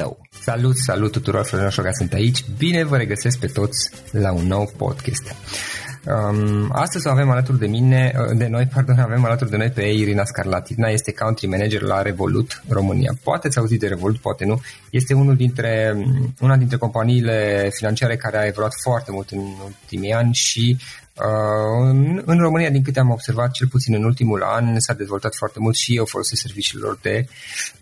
tău. Salut, salut tuturor, Florin Oșoga sunt aici. Bine vă regăsesc pe toți la un nou podcast. Um, astăzi avem alături de mine, uh, de noi, pardon, avem alături de noi pe Irina Scarlatina, este country manager la Revolut România. Poate ți auzit de Revolut, poate nu. Este unul dintre, una dintre companiile financiare care a evoluat foarte mult în ultimii ani și Uh, în, în România, din câte am observat, cel puțin în ultimul an, s-a dezvoltat foarte mult și eu folosesc serviciilor de,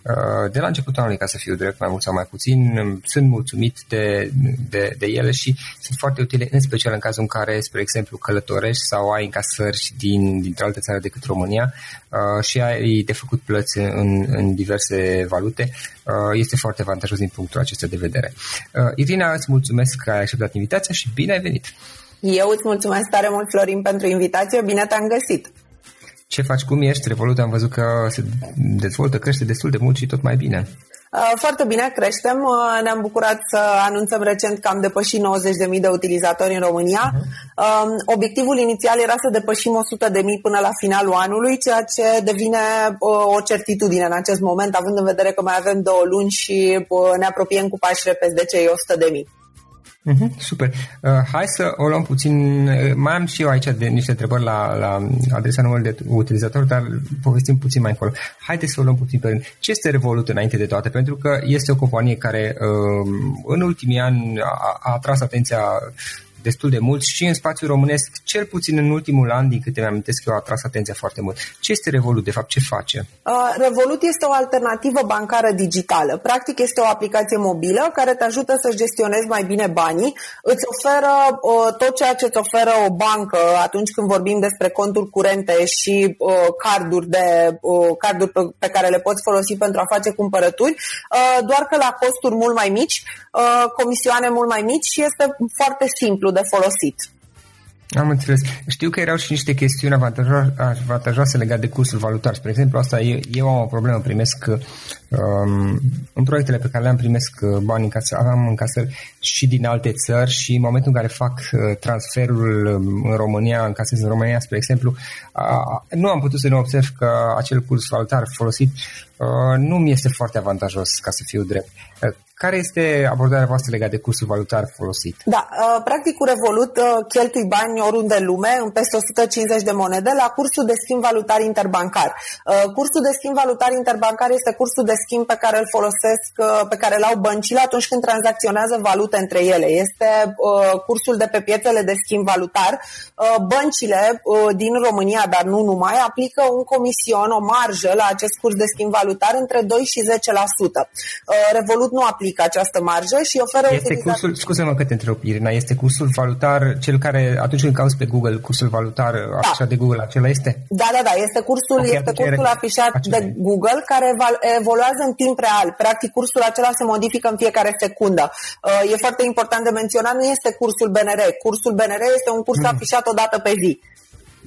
uh, de la începutul anului, ca să fiu drept, mai mult sau mai puțin. Sunt mulțumit de, de, de ele și sunt foarte utile, în special în cazul în care, spre exemplu, călătorești sau ai încasări din, dintr-o altă țară decât România uh, și ai de făcut plăți în, în diverse valute. Este foarte avantajos din punctul acesta de vedere. Irina, îți mulțumesc că ai acceptat invitația și bine ai venit! Eu îți mulțumesc tare mult, Florin, pentru invitație. Bine te-am găsit! Ce faci? Cum ești? Revolut am văzut că se dezvoltă, crește destul de mult și tot mai bine. Uh, foarte bine, creștem. Uh, ne-am bucurat să anunțăm recent că am depășit 90.000 de utilizatori în România. Uh-huh. Obiectivul inițial era să depășim 100.000 până la finalul anului, ceea ce devine uh, o certitudine în acest moment, având în vedere că mai avem două luni și ne apropiem cu pași repezi de cei 100.000. Uh-huh, super. Uh, hai să o luăm puțin. Uh, mai am și eu aici de niște întrebări la, la adresa numărului de utilizator, dar povestim puțin mai încolo. Haideți să o luăm puțin pe rând. Ce este Revolut înainte de toate? Pentru că este o companie care uh, în ultimii ani a, a atras atenția destul de mult și în spațiul românesc, cel puțin în ultimul an, din câte mi-am amintesc eu, a tras atenția foarte mult. Ce este Revolut, de fapt, ce face? Uh, Revolut este o alternativă bancară digitală. Practic este o aplicație mobilă care te ajută să gestionezi mai bine banii, îți oferă uh, tot ceea ce îți oferă o bancă atunci când vorbim despre conturi curente și uh, carduri, de, uh, carduri pe, pe care le poți folosi pentru a face cumpărături, uh, doar că la costuri mult mai mici, uh, comisioane mult mai mici și este foarte simplu de folosit. Am înțeles. Știu că erau și niște chestiuni avantajoase, avantajoase legate de cursul valutar. Spre exemplu, asta eu, eu am o problemă, primesc um, în proiectele pe care le-am primesc uh, bani în casă, am în casă și din alte țări și în momentul în care fac uh, transferul um, în România, în casă în România, spre exemplu, uh, nu am putut să nu observ că acel curs valutar folosit uh, nu mi este foarte avantajos, ca să fiu drept. Uh, care este abordarea voastră legată de cursul valutar folosit? Da, uh, practic cu Revolut uh, cheltui bani oriunde în lume, în peste 150 de monede, la cursul de schimb valutar interbancar. Uh, cursul de schimb valutar interbancar este cursul de schimb pe care îl folosesc, pe care îl au băncile atunci când tranzacționează valute între ele. Este cursul de pe piețele de schimb valutar. Băncile din România, dar nu numai, aplică un comision, o marjă la acest curs de schimb valutar între 2 și 10%. Revolut nu aplică aplică această marjă și oferă Este cursul, scuze-mă că te întreb, Irina, este cursul valutar, cel care atunci când cauți pe Google, cursul valutar da. afișat de Google, acela este? Da, da, da, este cursul, okay, este cursul era... afișat acela. de Google care evoluează în timp real. Practic, cursul acela se modifică în fiecare secundă. Uh, e foarte important de menționat, nu este cursul BNR. Cursul BNR este un curs mm. afișat o dată pe zi.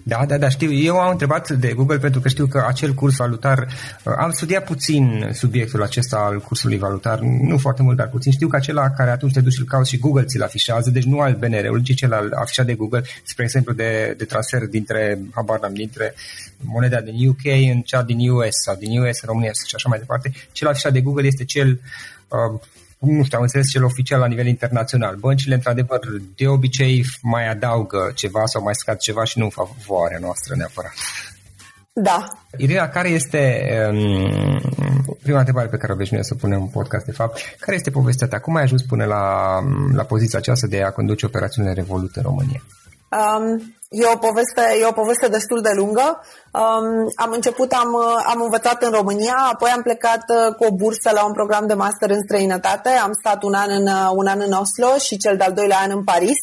Da, da, da, știu. Eu am întrebat de Google pentru că știu că acel curs valutar, uh, am studiat puțin subiectul acesta al cursului valutar, nu foarte mult, dar puțin. Știu că acela care atunci te duci și cauți și Google ți-l afișează, deci nu al BNR-ului, ci cel al afișat de Google, spre exemplu de, de transfer dintre, habar n dintre moneda din UK în cea din US sau din US în România și așa mai departe. Cel afișat de Google este cel uh, nu știu, am înțeles cel oficial la nivel internațional. Băncile, într-adevăr, de obicei mai adaugă ceva sau mai scad ceva și nu în favoarea noastră neapărat. Da. Irina, care este um, prima întrebare pe care o noi să punem în podcast, de fapt, care este povestea ta? Cum ai ajuns până la, la poziția aceasta de a conduce operațiunile Revolut în România? Um, e, o poveste, e o poveste destul de lungă. Um, am început, am, am învățat în România, apoi am plecat uh, cu o bursă la un program de master în străinătate. Am stat un an în, uh, un an în Oslo și cel de-al doilea an în Paris.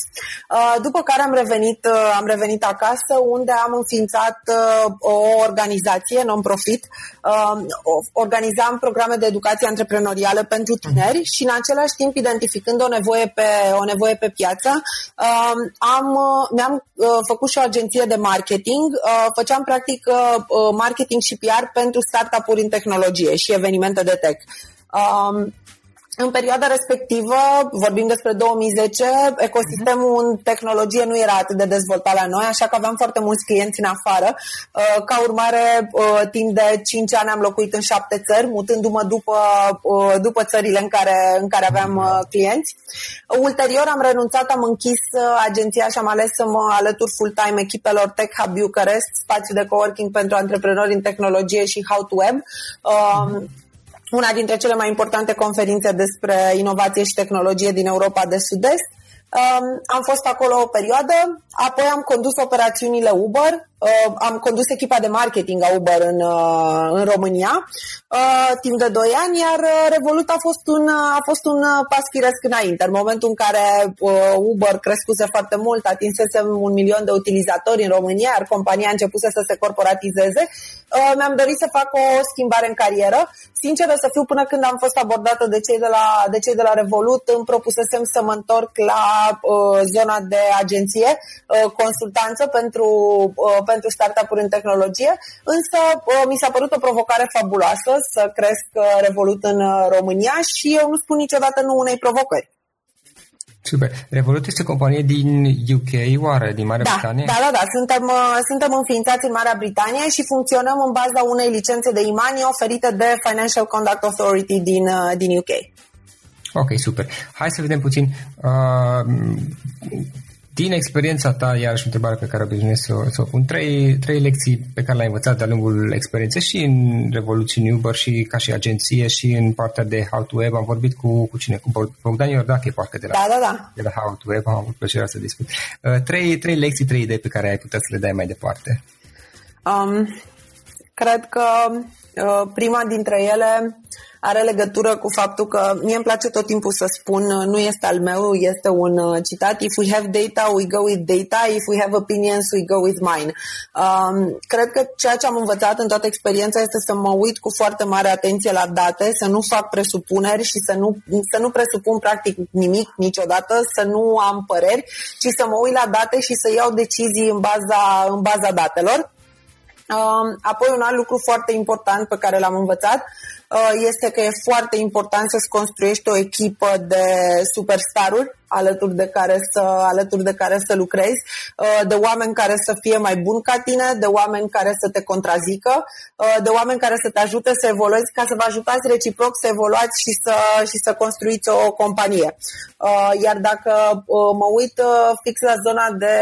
Uh, după care am revenit, uh, am revenit acasă unde am înființat uh, o organizație non-profit. Uh, organizam programe de educație antreprenorială pentru tineri și în același timp identificând o nevoie pe, o nevoie pe piață, uh, am, mi-am uh, făcut și o agenție de marketing. Uh, făceam practic practic uh, marketing și PR pentru startup-uri în tehnologie și evenimente de tech. Um, în perioada respectivă, vorbim despre 2010, ecosistemul în tehnologie nu era atât de dezvoltat la noi, așa că aveam foarte mulți clienți în afară. Uh, ca urmare, uh, timp de 5 ani am locuit în 7 țări, mutându-mă după, uh, după țările în care, în care aveam clienți. Ulterior am renunțat, am închis agenția și am ales să mă alătur full-time echipelor Tech Hub Bucharest, spațiu de coworking pentru antreprenori în tehnologie și How to Web una dintre cele mai importante conferințe despre inovație și tehnologie din Europa de Sud-Est. Um, am fost acolo o perioadă, apoi am condus operațiunile Uber, uh, am condus echipa de marketing a Uber în, uh, în România uh, timp de 2 ani, iar uh, Revolut a fost un, uh, a fost un uh, pas firesc înainte. În momentul în care uh, Uber crescuse foarte mult, atinsese un milion de utilizatori în România, iar compania a început să se corporatizeze, uh, mi-am dorit să fac o schimbare în carieră. Sinceră să fiu, până când am fost abordată de cei de la, de cei de la Revolut, îmi propusesem să mă întorc la uh, zona de agenție, uh, consultanță pentru, uh, pentru startup-uri în tehnologie, însă uh, mi s-a părut o provocare fabuloasă să cresc uh, Revolut în uh, România și eu nu spun niciodată nu unei provocări. Super. Revolut este o companie din UK, oare, din Marea da, Britanie? Da, da, da. Suntem, uh, suntem înființați în Marea Britanie și funcționăm în baza unei licențe de imani oferite de Financial Conduct Authority din, din UK. Ok, super. Hai să vedem puțin. Uh, din experiența ta, iarăși întrebare pe care obișnuiesc să, să o pun, trei, trei lecții pe care le-ai învățat de-a lungul experienței și în Revolution Uber și ca și agenție și în partea de How to Web. Am vorbit cu, cu cine? Cu Bogdan Iordache, parcă de la, da, da, da. de la How to Web. Am avut plăcerea să discut. Uh, trei, trei lecții, trei idei pe care ai putea să le dai mai departe. Um, cred că uh, prima dintre ele are legătură cu faptul că mie îmi place tot timpul să spun, uh, nu este al meu, este un uh, citat, if we have data, we go with data, if we have opinions, we go with mine. Um, cred că ceea ce am învățat în toată experiența este să mă uit cu foarte mare atenție la date, să nu fac presupuneri și să nu, să nu presupun practic nimic niciodată, să nu am păreri, ci să mă uit la date și să iau decizii în baza, în baza datelor. Um, apoi un alt lucru foarte important pe care l-am învățat Uh, este că e foarte important să-ți construiești o echipă de superstaruri alături de care să, alături de care să lucrezi, uh, de oameni care să fie mai buni ca tine, de oameni care să te contrazică, uh, de oameni care să te ajute să evoluezi, ca să vă ajutați reciproc să evoluați și să, și să construiți o companie. Uh, iar dacă mă uit fix la zona de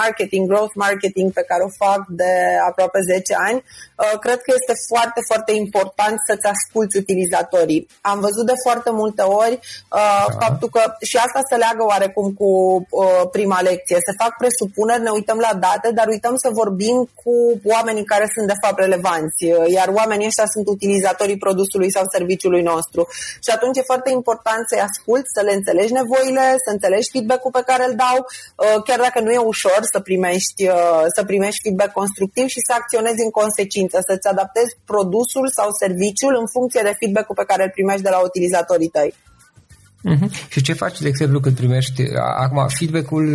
marketing, growth marketing pe care o fac de aproape 10 ani, cred că este foarte, foarte important să-ți asculți utilizatorii. Am văzut de foarte multe ori da. faptul că și asta se leagă oarecum cu uh, prima lecție. Se fac presupuneri, ne uităm la date, dar uităm să vorbim cu oamenii care sunt de fapt relevanți, uh, iar oamenii ăștia sunt utilizatorii produsului sau serviciului nostru. Și atunci e foarte important să-i asculți, să le înțelegi nevoile, să înțelegi feedback-ul pe care îl dau, uh, chiar dacă nu e ușor să primești, uh, să primești feedback constructiv și să acționezi în consecință, să-ți adaptezi produsul sau serviciul în funcție de feedback-ul pe care îl primești de la utilizatorii tăi. Uh-huh. Și ce faci, de exemplu, când primești, acum, feedback-ul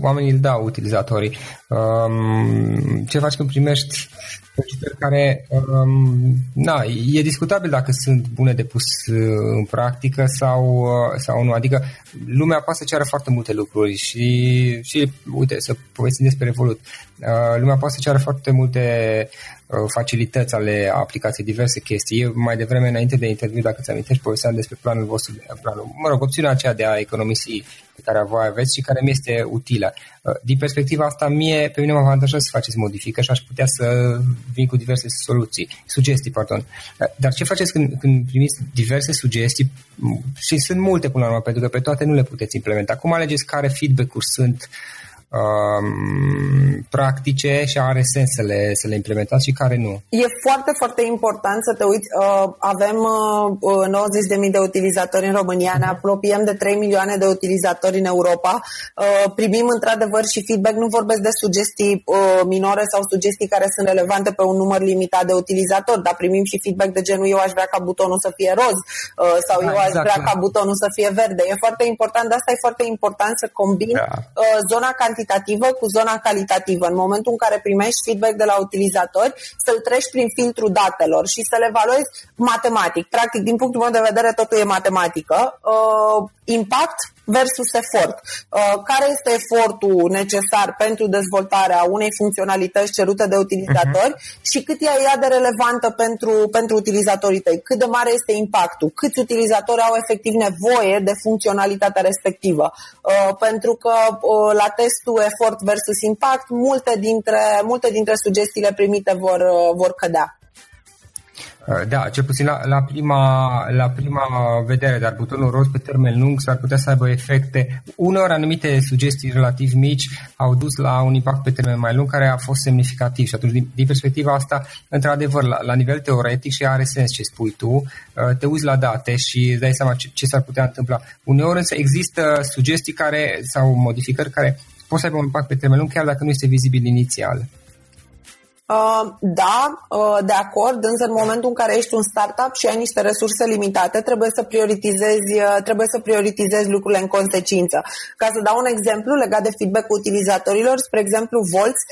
oamenii îl dau utilizatorii. Um, ce faci când primești solicitări care, um, na, e discutabil dacă sunt bune de pus uh, în practică sau, uh, sau nu. Adică lumea poate să ceară foarte multe lucruri și, și uite, să povestim despre Revolut. Uh, lumea poate să ceară foarte multe uh, facilități ale aplicației, diverse chestii. Eu mai devreme, înainte de interviu, dacă ți amintești, povesteam despre planul vostru, planul, mă rog, opțiunea aceea de a economisi pe care voi aveți și care mi este utilă. Uh, din perspectiva asta, mie, pe mine mă avantajează să faceți modificări și aș putea să vin cu diverse soluții, sugestii, pardon. Uh, dar ce faceți când, când primiți diverse sugestii, și sunt multe până la urmă, pentru că pe toate nu le puteți implementa. Cum alegeți care feedback-uri sunt uh, um, practice și are sens să le, să le implementați și care nu. E foarte, foarte important să te uiți. Uh, avem uh, 90.000 de utilizatori în România, uh-huh. ne mhm. apropiem de 3 milioane de utilizatori în Europa. Uh, primim într-adevăr și feedback, nu vorbesc de sugestii uh, minore sau sugestii care sunt relevante pe un număr limitat de utilizatori, dar primim și feedback de genul eu aș vrea ca butonul să fie roz uh, sau da, eu aș exact, vrea da. ca butonul să fie verde. E foarte important, de asta e foarte important să combin da. uh, zona cantitativă cantitativă cu zona calitativă. În momentul în care primești feedback de la utilizatori, să-l treci prin filtrul datelor și să le evaluezi matematic. Practic, din punctul meu de vedere, totul e matematică. Uh, impact versus efort. Uh, care este efortul necesar pentru dezvoltarea unei funcționalități cerute de utilizatori uh-huh. și cât e ea de relevantă pentru, pentru utilizatorii tăi? Cât de mare este impactul? Câți utilizatori au efectiv nevoie de funcționalitatea respectivă? Uh, pentru că uh, la testul efort versus impact, multe dintre, multe dintre sugestiile primite vor, vor cădea. Uh, da, cel puțin la, la, prima, la prima vedere, dar butonul roz pe termen lung s-ar putea să aibă efecte. Uneori anumite sugestii relativ mici au dus la un impact pe termen mai lung care a fost semnificativ și atunci din, din perspectiva asta, într-adevăr, la, la nivel teoretic și are sens ce spui tu, uh, te uiți la date și îți dai seama ce, ce s-ar putea întâmpla. Uneori însă există sugestii care sau modificări care pot să aibă un impact pe termen lung chiar dacă nu este vizibil inițial. Uh, da, uh, de acord, însă în momentul în care ești un startup și ai niște resurse limitate, trebuie să prioritizezi, uh, trebuie să prioritizezi lucrurile în consecință. Ca să dau un exemplu legat de feedback utilizatorilor, spre exemplu Volts,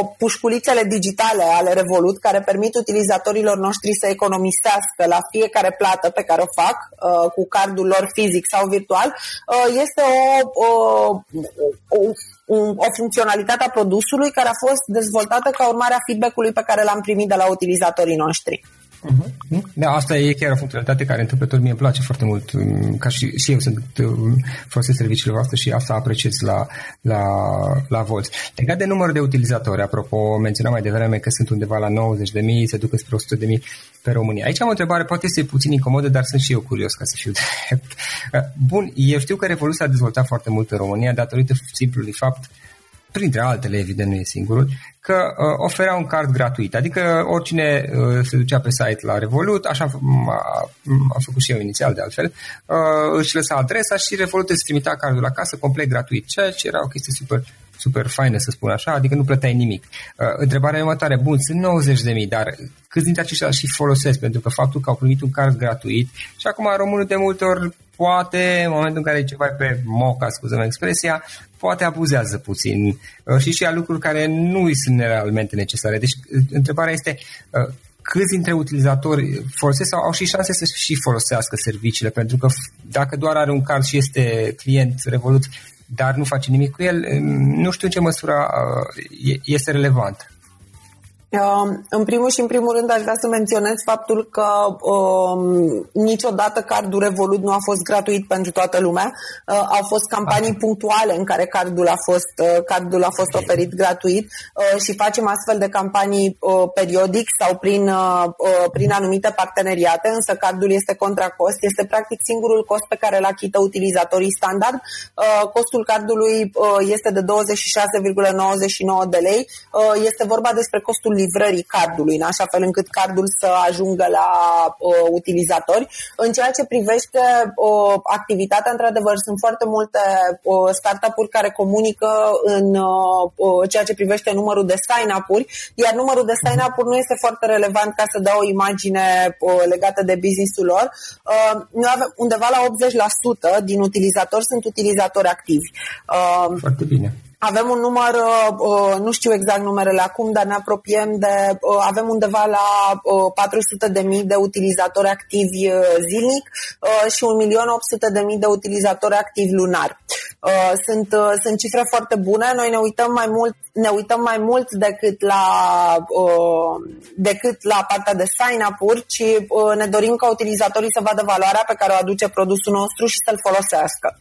o pușculițele digitale ale Revolut care permit utilizatorilor noștri să economisească la fiecare plată pe care o fac cu cardul lor fizic sau virtual, este o, o, o un, o funcționalitate a produsului care a fost dezvoltată ca urmare a feedback-ului pe care l-am primit de la utilizatorii noștri. Uh-huh. Da, asta e chiar o funcționalitate care întâmplător mie îmi place foarte mult, um, ca și, și eu sunt um, folosesc serviciile voastre și asta apreciez la, la, la Volts. Legat de numărul de utilizatori, apropo, menționam mai devreme că sunt undeva la 90.000, se duc spre 100.000 pe România. Aici am o întrebare, poate este puțin incomodă, dar sunt și eu curios ca să fiu drept. Bun, eu știu că Revolut a dezvoltat foarte mult în România datorită simplului fapt printre altele, evident nu e singurul, că uh, oferea un card gratuit. Adică oricine uh, se ducea pe site la Revolut, așa am făcut și eu inițial de altfel, uh, își lăsa adresa și Revolut îți trimitea cardul la casă complet gratuit, ceea ce era o chestie super super faină, să spun așa, adică nu plăteai nimic. Uh, întrebarea următoare, bun, sunt 90.000, dar câți dintre aceștia și folosesc? Pentru că faptul că au primit un card gratuit și acum românul de multe ori poate, în momentul în care e ceva pe moca, scuză expresia, poate abuzează puțin uh, și și a lucruri care nu îi sunt realmente necesare. Deci, uh, întrebarea este uh, câți dintre utilizatori folosesc sau au și șanse să și folosească serviciile, pentru că dacă doar are un card și este client Revolut, dar nu face nimic cu el, nu știu în ce măsură este relevant. Um, în primul și în primul rând aș vrea să menționez faptul că um, niciodată cardul Revolut nu a fost gratuit pentru toată lumea. Uh, au fost campanii punctuale în care cardul a fost, uh, cardul a fost oferit gratuit uh, și facem astfel de campanii uh, periodic sau prin, uh, uh, prin anumite parteneriate, însă cardul este contra cost. Este practic singurul cost pe care îl achită utilizatorii standard. Uh, costul cardului uh, este de 26,99 de lei. Uh, este vorba despre costul livrării cardului, în așa fel încât cardul să ajungă la uh, utilizatori. În ceea ce privește uh, activitatea, într-adevăr, sunt foarte multe uh, startup-uri care comunică în uh, uh, ceea ce privește numărul de sign-up-uri, iar numărul de sign-up-uri nu este foarte relevant ca să dea o imagine uh, legată de business-ul lor. Uh, noi avem undeva la 80% din utilizatori sunt utilizatori activi. Uh, foarte bine. Avem un număr, uh, uh, nu știu exact numerele acum, dar ne apropiem de, uh, avem undeva la 400 de mii de utilizatori activi zilnic și 1.800 de mii de utilizatori activi lunar. Sunt, sunt cifre foarte bune, noi ne uităm mai mult, ne uităm mai mult decât la, decât la partea de sign-up-uri, ci ne dorim ca utilizatorii să vadă valoarea pe care o aduce produsul nostru și să-l folosească.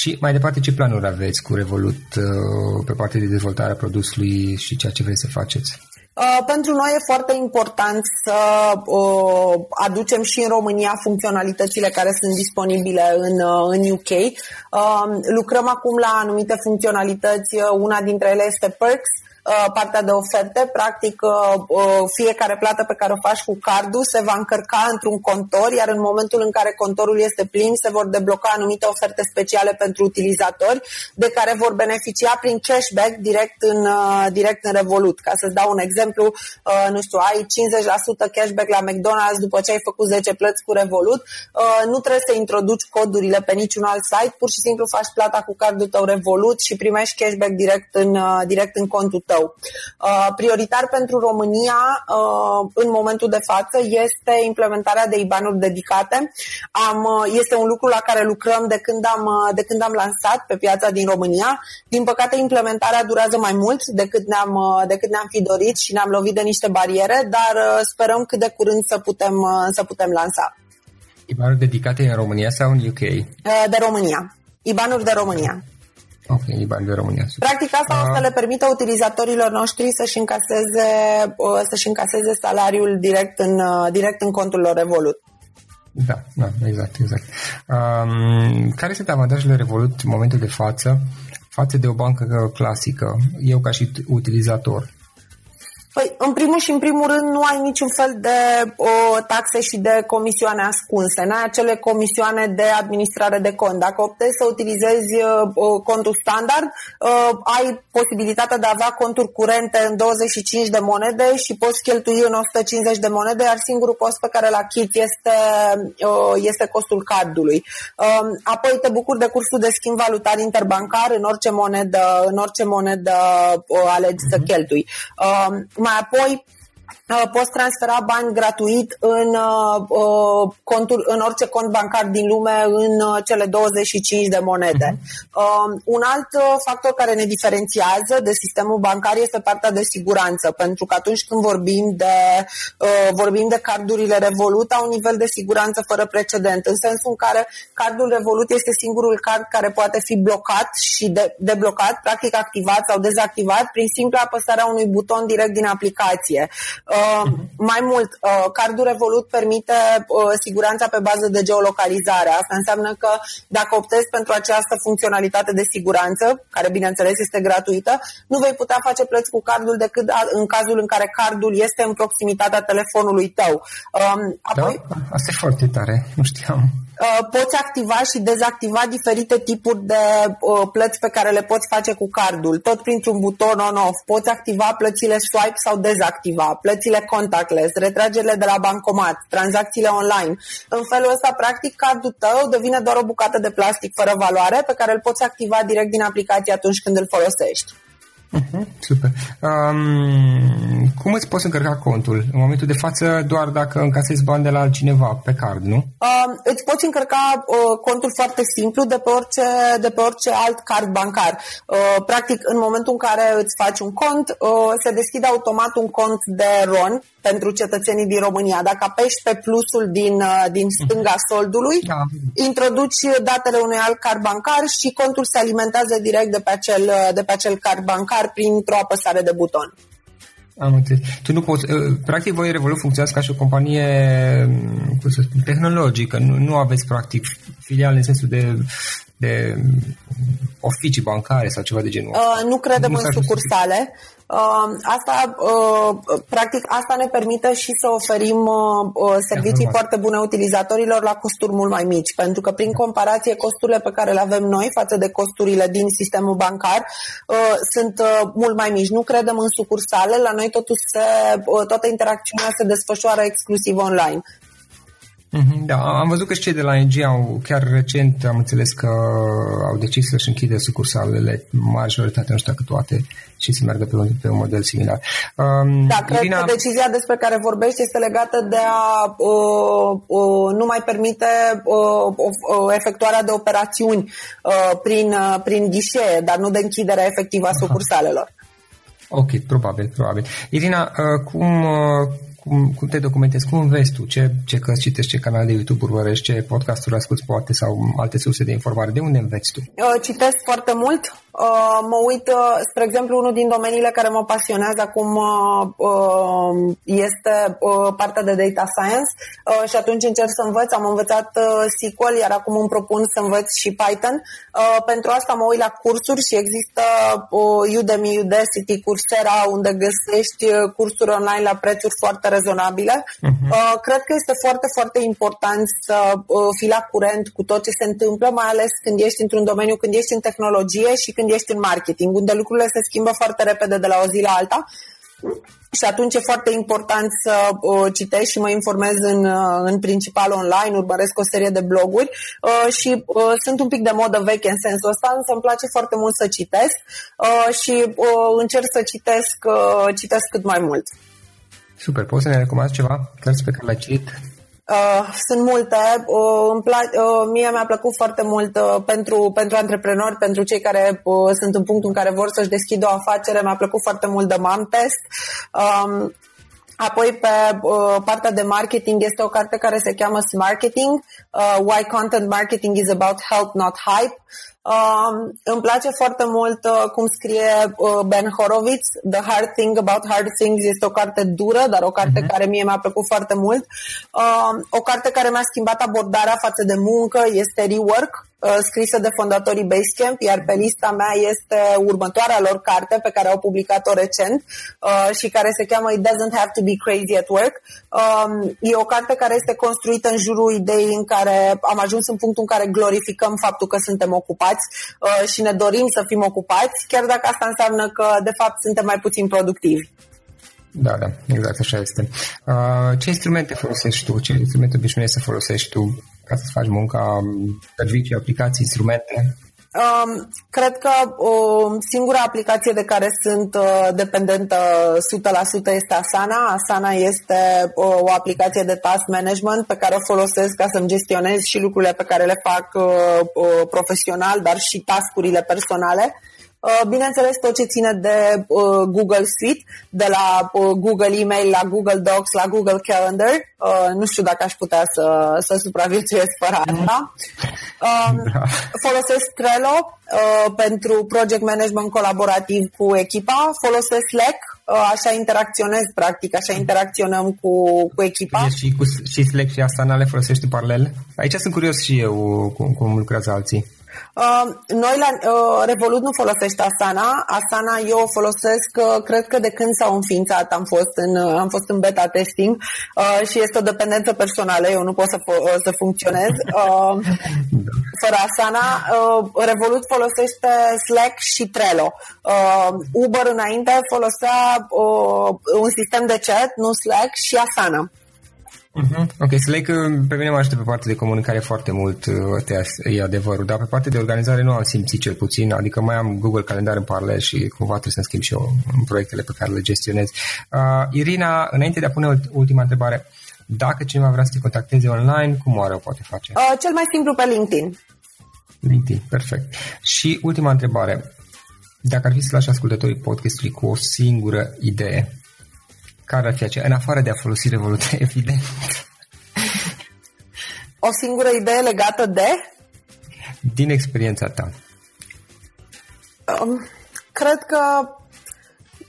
Și mai departe, ce planuri aveți cu Revolut uh, pe partea de dezvoltare a produsului și ceea ce vreți să faceți? Uh, pentru noi e foarte important să uh, aducem și în România funcționalitățile care sunt disponibile în, uh, în UK. Uh, lucrăm acum la anumite funcționalități, uh, una dintre ele este Perks, Uh, partea de oferte. Practic, uh, uh, fiecare plată pe care o faci cu cardul se va încărca într-un contor, iar în momentul în care contorul este plin, se vor debloca anumite oferte speciale pentru utilizatori, de care vor beneficia prin cashback direct în, direct în Revolut. Ca să-ți dau un exemplu, nu știu, ai 50% cashback la McDonald's după ce ai făcut 10 plăți cu Revolut, nu trebuie să introduci codurile pe niciun alt site, pur și simplu faci plata cu cardul tău Revolut și primești cashback direct în, direct în contul tău tău. Uh, prioritar pentru România uh, în momentul de față este implementarea de IBAN-uri dedicate. Am, uh, este un lucru la care lucrăm de când, am, de când am lansat pe piața din România. Din păcate, implementarea durează mai mult decât ne-am, decât ne-am fi dorit și ne-am lovit de niște bariere, dar sperăm cât de curând să putem, să putem lansa. IBAN-uri dedicate în România sau în UK? De România. IBAN-uri de România. Ok, bani de România. Practic asta uh, o să le permită utilizatorilor noștri să-și încaseze, să-și încaseze salariul direct în, direct în contul lor Revolut. Da, da, exact, exact. Um, care sunt avantajele Revolut în momentul de față față de o bancă clasică, eu ca și utilizator? Păi, în primul și în primul rând, nu ai niciun fel de o, taxe și de comisioane ascunse. N-ai acele comisioane de administrare de cont. Dacă optezi să utilizezi o, contul standard, o, ai posibilitatea de a avea conturi curente în 25 de monede și poți cheltui în 150 de monede, iar singurul cost pe care îl achizi este, o, este costul cardului. Apoi te bucuri de cursul de schimb valutar interbancar în orice monedă, în orice monedă o, alegi uh-huh. să mhm. cheltui. Mai apoi, Uh, poți transfera bani gratuit în, uh, uh, contul, în orice cont bancar din lume în uh, cele 25 de monede. Uh, un alt uh, factor care ne diferențiază de sistemul bancar este partea de siguranță, pentru că atunci când vorbim de, uh, vorbim de cardurile Revolut, au un nivel de siguranță fără precedent, în sensul în care cardul Revolut este singurul card care poate fi blocat și de, deblocat, practic activat sau dezactivat, prin simpla apăsarea unui buton direct din aplicație. Uh, Uh, mai mult, uh, cardul Revolut permite uh, siguranța pe bază de geolocalizare. Asta înseamnă că dacă optezi pentru această funcționalitate de siguranță, care bineînțeles este gratuită, nu vei putea face plăți cu cardul decât în cazul în care cardul este în proximitatea telefonului tău. Um, apoi... Da, asta e foarte tare, nu știam. Uh, poți activa și dezactiva diferite tipuri de uh, plăți pe care le poți face cu cardul, tot printr-un buton on-off. Poți activa plățile swipe sau dezactiva, plățile contactless, retragerile de la bancomat, tranzacțiile online. În felul ăsta, practic, cardul tău devine doar o bucată de plastic fără valoare pe care îl poți activa direct din aplicație atunci când îl folosești. Uh-huh, super. Um, cum îți poți încărca contul? În momentul de față, doar dacă încasezi bani de la altcineva pe card, nu? Um, îți poți încărca uh, contul foarte simplu de pe orice, de pe orice alt card bancar. Uh, practic, în momentul în care îți faci un cont, uh, se deschide automat un cont de RON pentru cetățenii din România. Dacă apeși pe plusul din, uh, din stânga soldului, da. introduci datele unui alt card bancar și contul se alimentează direct de pe acel, uh, de pe acel card bancar printr-o apăsare de buton. Am înțeles. Tu nu poți, uh, practic voi Revolut funcționează ca și o companie cum să spun, tehnologică, nu, nu aveți practic filiale în sensul de, de oficii bancare sau ceva de genul Uh, nu credem nu în sucursale. Uh, asta, uh, practic, asta ne permite și să oferim uh, uh servicii foarte bune utilizatorilor la costuri mult mai mici, pentru că prin comparație costurile pe care le avem noi față de costurile din sistemul bancar uh, sunt uh, mult mai mici. Nu credem în sucursale, la noi totuși se, uh, toată interacțiunea se desfășoară exclusiv online. Mhm, da, am văzut că și cei de la ING au, chiar recent am înțeles că au decis să-și închide sucursalele, majoritatea, nu știu dacă toate, și să meargă pe un, pe un model similar. Um, da, cred Irina... că decizia despre care vorbești este legată de a uh, uh, nu mai permite uh, uh, efectuarea de operațiuni uh, prin, uh, prin ghișee, dar nu de închiderea efectivă a sucursalelor. Ok, probabil, probabil. Irina, uh, cum, uh, cum, cum te documentezi, cum înveți tu, ce, ce cărți citești, ce canal de YouTube urmărești, ce podcasturi asculti poate sau alte surse de informare, de unde înveți tu? Citesc foarte mult, Uh, mă uit, uh, spre exemplu, unul din domeniile care mă pasionează acum uh, este partea de data science și atunci încerc să învăț. Am învățat SQL, iar acum îmi propun să învăț și Python. Pentru asta mă uit la cursuri și există Udemy, Udacity, Coursera, unde găsești cursuri online la prețuri foarte rezonabile. Uh-huh. Cred că este foarte, foarte important să fii la curent cu tot ce se întâmplă, mai ales când ești într-un domeniu, când ești în tehnologie și când ești în marketing, unde lucrurile se schimbă foarte repede de la o zi la alta. Și atunci e foarte important să uh, citești și mă informez în, uh, în principal online, urmăresc o serie de bloguri uh, și uh, sunt un pic de modă veche în sensul ăsta, însă îmi place foarte mult să citesc uh, și uh, încerc să citesc, uh, citesc cât mai mult. Super, poți să ne recomanzi ceva cărți pe care le-ai citit? Uh, sunt multe. Uh, îmi pla- uh, mie mi-a plăcut foarte mult uh, pentru, pentru antreprenori, pentru cei care uh, sunt în punctul în care vor să-și deschidă o afacere. Mi-a plăcut foarte mult de Mom Test. Um, Apoi, pe uh, partea de marketing, este o carte care se cheamă Marketing, uh, Why Content Marketing is About Help, Not Hype. Uh, îmi place foarte mult uh, cum scrie uh, Ben Horowitz, The Hard Thing About Hard Things. Este o carte dură, dar o carte uh-huh. care mie mi-a plăcut foarte mult. Uh, o carte care mi-a schimbat abordarea față de muncă este Rework, Uh, scrisă de fondatorii Basecamp, iar pe lista mea este următoarea lor carte pe care au publicat-o recent uh, și care se cheamă It Doesn't Have to Be Crazy at Work. Um, e o carte care este construită în jurul ideii în care am ajuns în punctul în care glorificăm faptul că suntem ocupați uh, și ne dorim să fim ocupați, chiar dacă asta înseamnă că de fapt suntem mai puțin productivi. Da, da, exact așa este. Uh, ce instrumente folosești tu? Ce instrumente obișnuiești să folosești tu ca să faci munca, servicii, aplicații, instrumente? Um, cred că o singura aplicație de care sunt uh, dependentă 100% este Asana. Asana este o, o aplicație de task management pe care o folosesc ca să-mi gestionez și lucrurile pe care le fac uh, uh, profesional, dar și tascurile personale. Uh, bineînțeles, tot ce ține de uh, Google Suite, de la uh, Google Email, la Google Docs, la Google Calendar. Nu știu dacă aș putea să, să supraviețuiesc fără asta. Um, da. Folosesc Trello pentru project management colaborativ cu echipa. Folosesc Slack, așa interacționez practic, așa interacționăm cu, cu echipa. Și, cu, și Slack și Asana le folosești în paralel? Aici sunt curios și eu cum, cum lucrează alții. Uh, noi la uh, Revolut nu folosește Asana. Asana eu o folosesc, uh, cred că de când s-au înființat am fost în, uh, am fost în beta testing uh, și este o dependență personală. Eu nu pot să, fo- uh, să funcționez. Uh, fără Asana, uh, Revolut folosește Slack și Trello. Uh, Uber înainte folosea uh, un sistem de chat, nu Slack, și Asana. Uh-huh. Ok, Slack pe mine mă ajută pe partea de comunicare foarte mult, uh, e adevărul, dar pe partea de organizare nu am simțit cel puțin, adică mai am Google Calendar în paralel și cumva trebuie să-mi schimb și eu în proiectele pe care le gestionez. Uh, Irina, înainte de a pune ultima întrebare, dacă cineva vrea să te contacteze online, cum oare o poate face? Uh, cel mai simplu pe LinkedIn. LinkedIn, perfect. Și ultima întrebare, dacă ar fi să lași ascultătorii podcastului cu o singură idee, care ar fi aceea? În afară de a folosi Revolut, evident. O singură idee legată de? Din experiența ta. Um, cred că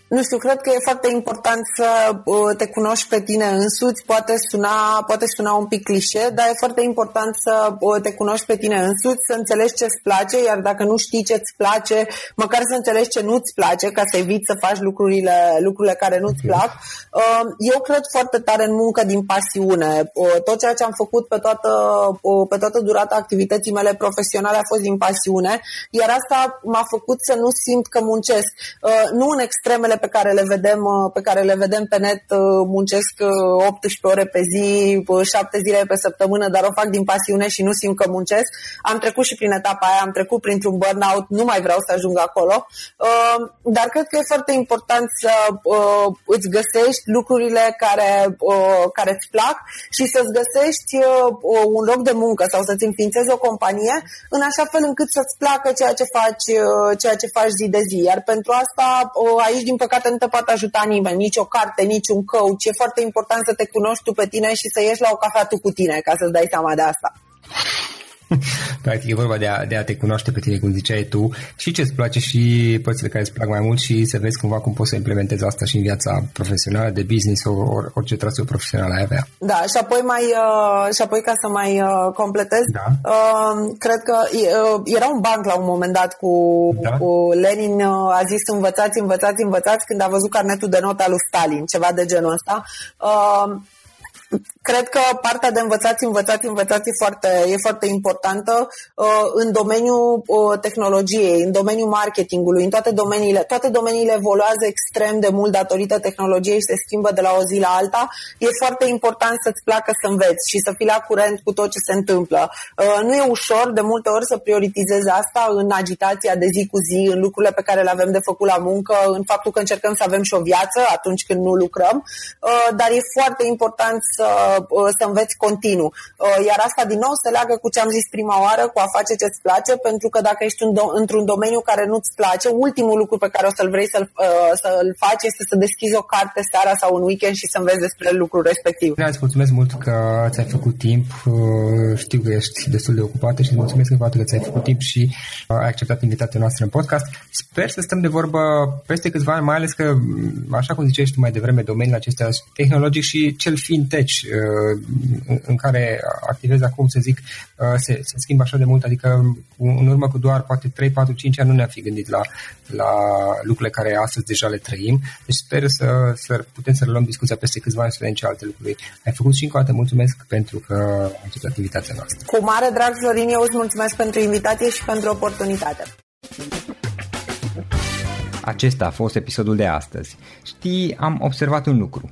nu știu, cred că e foarte important să uh, te cunoști pe tine însuți. Poate suna, poate suna un pic clișe, dar e foarte important să uh, te cunoști pe tine însuți, să înțelegi ce-ți place, iar dacă nu știi ce-ți place, măcar să înțelegi ce nu-ți place, ca să eviți să faci lucrurile, lucrurile care nu-ți plac. Uh, eu cred foarte tare în muncă din pasiune. Tot ceea ce am făcut pe toată, pe toată durata activității mele profesionale a fost din pasiune, iar asta m-a făcut să nu simt că muncesc. Nu în extremele pe care le vedem, uh, pe care le vedem pe net uh, muncesc 18 uh, ore pe zi, 7 zile pe săptămână, dar o fac din pasiune și nu simt că muncesc. Am trecut și prin etapa aia, am trecut printr-un burnout, nu mai vreau să ajung acolo, dar cred că e foarte important să îți găsești lucrurile care, care îți plac și să-ți găsești un loc de muncă sau să-ți înființezi o companie în așa fel încât să-ți placă ceea ce faci, ceea ce faci zi de zi. Iar pentru asta, aici, din păcate, nu te poate ajuta nimeni, nici o carte, nici un coach. E foarte important să te cunoști tu pe tine și să ieși la o cafea tu cu tine, ca să-ți dai seama de asta. Practic e vorba de a, de a te cunoaște pe tine, cum ziceai tu, și ce îți place și părțile care îți plac mai mult și să vezi cumva cum poți să implementezi asta și în viața profesională, de business, sau or, orice traseu profesional ai avea. Da, și apoi, mai, uh, și apoi ca să mai uh, completez, da. uh, cred că uh, era un banc la un moment dat cu, da. cu Lenin, uh, a zis învățați, învățați, învățați când a văzut carnetul de notă al lui Stalin, ceva de genul ăsta. Uh, Cred că partea de învățați, învățați, învățați e foarte, e foarte importantă uh, în domeniul uh, tehnologiei, în domeniul marketingului, în toate domeniile. Toate domeniile evoluează extrem de mult datorită tehnologiei și se schimbă de la o zi la alta. E foarte important să-ți placă să înveți și să fii la curent cu tot ce se întâmplă. Uh, nu e ușor de multe ori să prioritizezi asta în agitația de zi cu zi, în lucrurile pe care le avem de făcut la muncă, în faptul că încercăm să avem și o viață atunci când nu lucrăm, dar e foarte important să, uh, să înveți continuu. Uh, iar asta din nou se leagă cu ce am zis prima oară, cu a face ce-ți place, pentru că dacă ești într-un domeniu care nu-ți place, ultimul lucru pe care o să-l vrei să-l, uh, să-l faci este să deschizi o carte seara sau un weekend și să înveți despre lucrul respectiv. Îți mulțumesc mult că ți-ai făcut timp. Știu că ești destul de ocupată și îți mulțumesc încă că ți-ai făcut timp și ai acceptat invitația noastră în podcast. Sper să stăm de vorbă peste câțiva ani, mai ales că, așa cum ziceai tu mai devreme, domeniul acesta tehnologic și cel fintech Uh, în care activez acum, să zic, uh, se, se schimbă așa de mult, adică în urmă cu doar poate 3, 4, 5 ani nu ne-am fi gândit la, la lucrurile care astăzi deja le trăim. Deci sper să, să putem să reluăm discuția peste câțiva ani să vedem ce alte lucruri ai făcut și încă o dată mulțumesc pentru că ai acceptat invitația noastră. Cu mare drag, Florin, eu îți mulțumesc pentru invitație și pentru oportunitate. Acesta a fost episodul de astăzi. Știi, am observat un lucru.